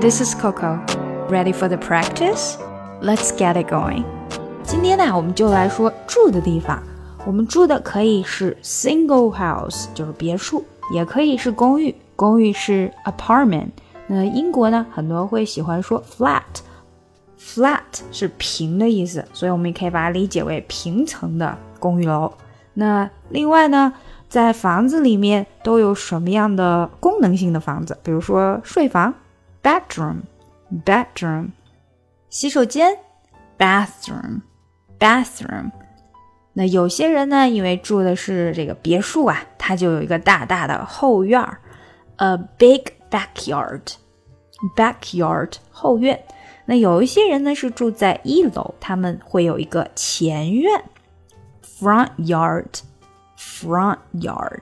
This is Coco. Ready for the practice? Let's get it going. 今天呢，我们就来说住的地方。我们住的可以是 single house，就是别墅，也可以是公寓，公寓是 apartment。那英国呢，很多会喜欢说 flat，flat 是平的意思，所以我们也可以把它理解为平层的公寓楼。那另外呢，在房子里面都有什么样的功能性的房子？比如说睡房 ，bedroom，bedroom，洗手间，bathroom，bathroom。那有些人呢，因为住的是这个别墅啊，它就有一个大大的后院儿，a big backyard，backyard 后院。那有一些人呢是住在一楼，他们会有一个前院。front yard, front yard。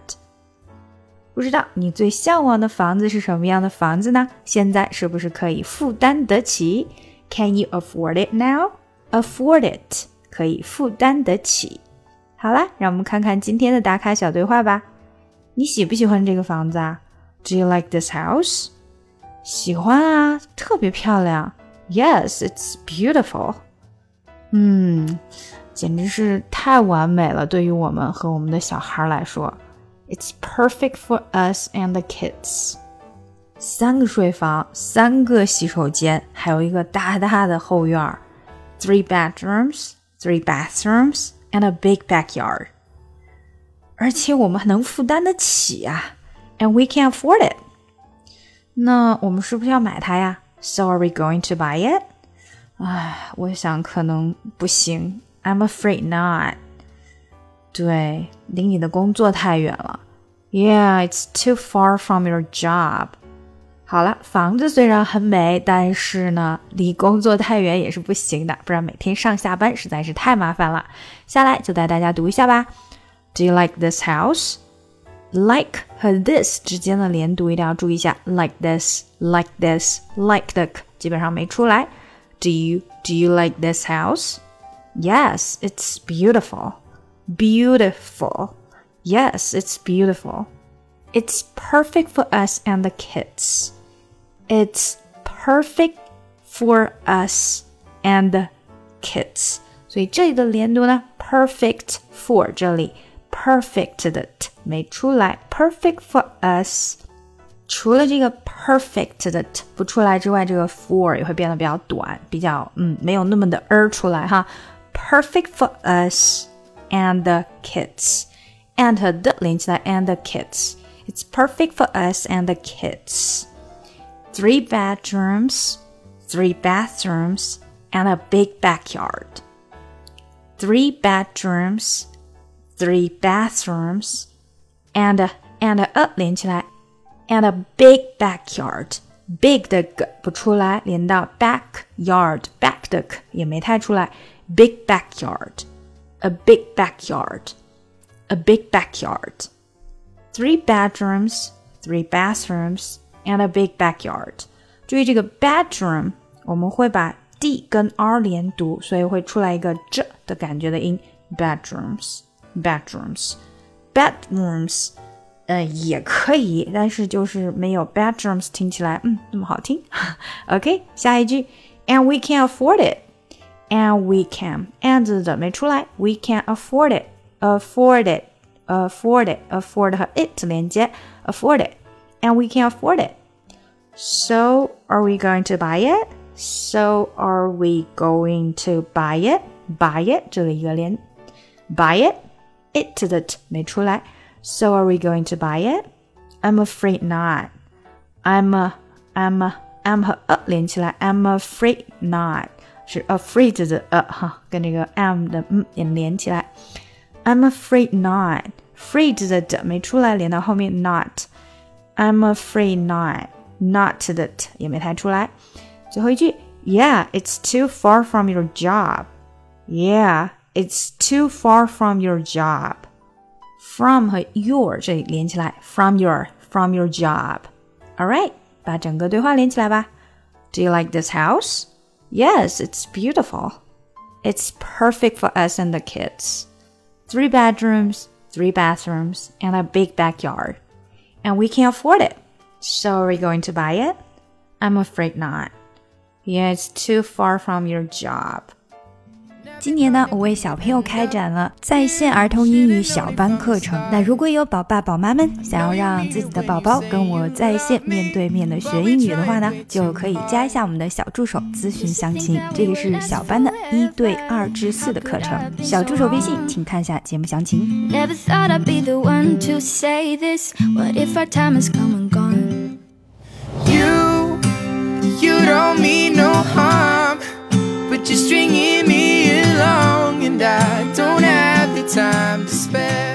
不知道你最向往的房子是什么样的房子呢？现在是不是可以负担得起？Can you afford it now? Afford it 可以负担得起。好啦，让我们看看今天的打卡小对话吧。你喜不喜欢这个房子啊？Do you like this house? 喜欢啊，特别漂亮。Yes, it's beautiful. 嗯。简直是太完美了，对于我们和我们的小孩来说 ，It's perfect for us and the kids。三个睡房，三个洗手间，还有一个大大的后院儿，three bedrooms, three bathrooms and a big backyard。而且我们能负担得起呀，and we can afford it。那我们是不是要买它呀？So are we going to buy it？唉，我想可能不行。I'm afraid not. 对，离你的工作太远了。Yeah, it's too far from your job. 好了，房子虽然很美，但是呢，离工作太远也是不行的，不然每天上下班实在是太麻烦了。下来就带大家读一下吧。Do you like this house? Like 和 this 之间的连读一定要注意一下。Like this, like this, like 的基本上没出来。Do you Do you like this house? Yes, it's beautiful. Beautiful. Yes, it's beautiful. It's perfect for us and the kids. It's perfect for us and the kids. 所以这里的连读呢，perfect for 这里 perfect 的 t 没出来，perfect for us。除了这个 perfect 的 t 不出来之外，这个 for 也会变得比较短，比较嗯没有那么的 er 出来哈。perfect for us and the kids. And 和的连起来 and the kids. It's perfect for us and the kids. Three bedrooms, three bathrooms, and a big backyard. Three bedrooms, three bathrooms, and a, and a 连起来 and a big backyard. big 的 g 不出来，连到 backyard back 的 k 也没太出来。big backyard, a big backyard, a big backyard. Three bedrooms, three bathrooms, and a big backyard. 注意这个 bedroom，我们会把 d 跟 r 连读，所以会出来一个 j 的感觉的音。bedrooms, bedrooms, bedrooms，呃，也可以，但是就是没有 bedrooms 听起来嗯那么好听。OK，下一句，and we can afford it and we can and 的没出来，we can afford it, afford it, afford it, afford 和 it 连接，afford it, and we can afford it. So are we going to buy it? So are we going to buy it? Buy it 这里一个连，buy it, it 的 t 没出来。So are we going to buy it? I'm afraid not. I'm a, I'm a, I'm 和 a 连起来，I'm afraid not. 是 afraid 的呃哈，跟这个 am 的嗯也连起来。I'm afraid not. Afraid 的的没出来，连到后面 not。I'm afraid not. Not 的 t 也没弹出来。最后一句，Yeah, it's too far from your job. Yeah, it's too far from your job. From 和 your 这里连起来，from your from your job. All right，把整个对话连起来吧。Do you like this house? Yes, it's beautiful. It's perfect for us and the kids. Three bedrooms, three bathrooms, and a big backyard. And we can afford it. So are we going to buy it? I'm afraid not. Yeah, it's too far from your job. 今年呢，我为小朋友开展了在线儿童英语小班课程。那如果有宝爸宝妈们想要让自己的宝宝跟我在线面对面的学英语的话呢，就可以加一下我们的小助手咨询详情。这个是小班的一对二至四的课程，小助手微信请看一下节目详情。But you're stringing me along, and I don't have the time to spare.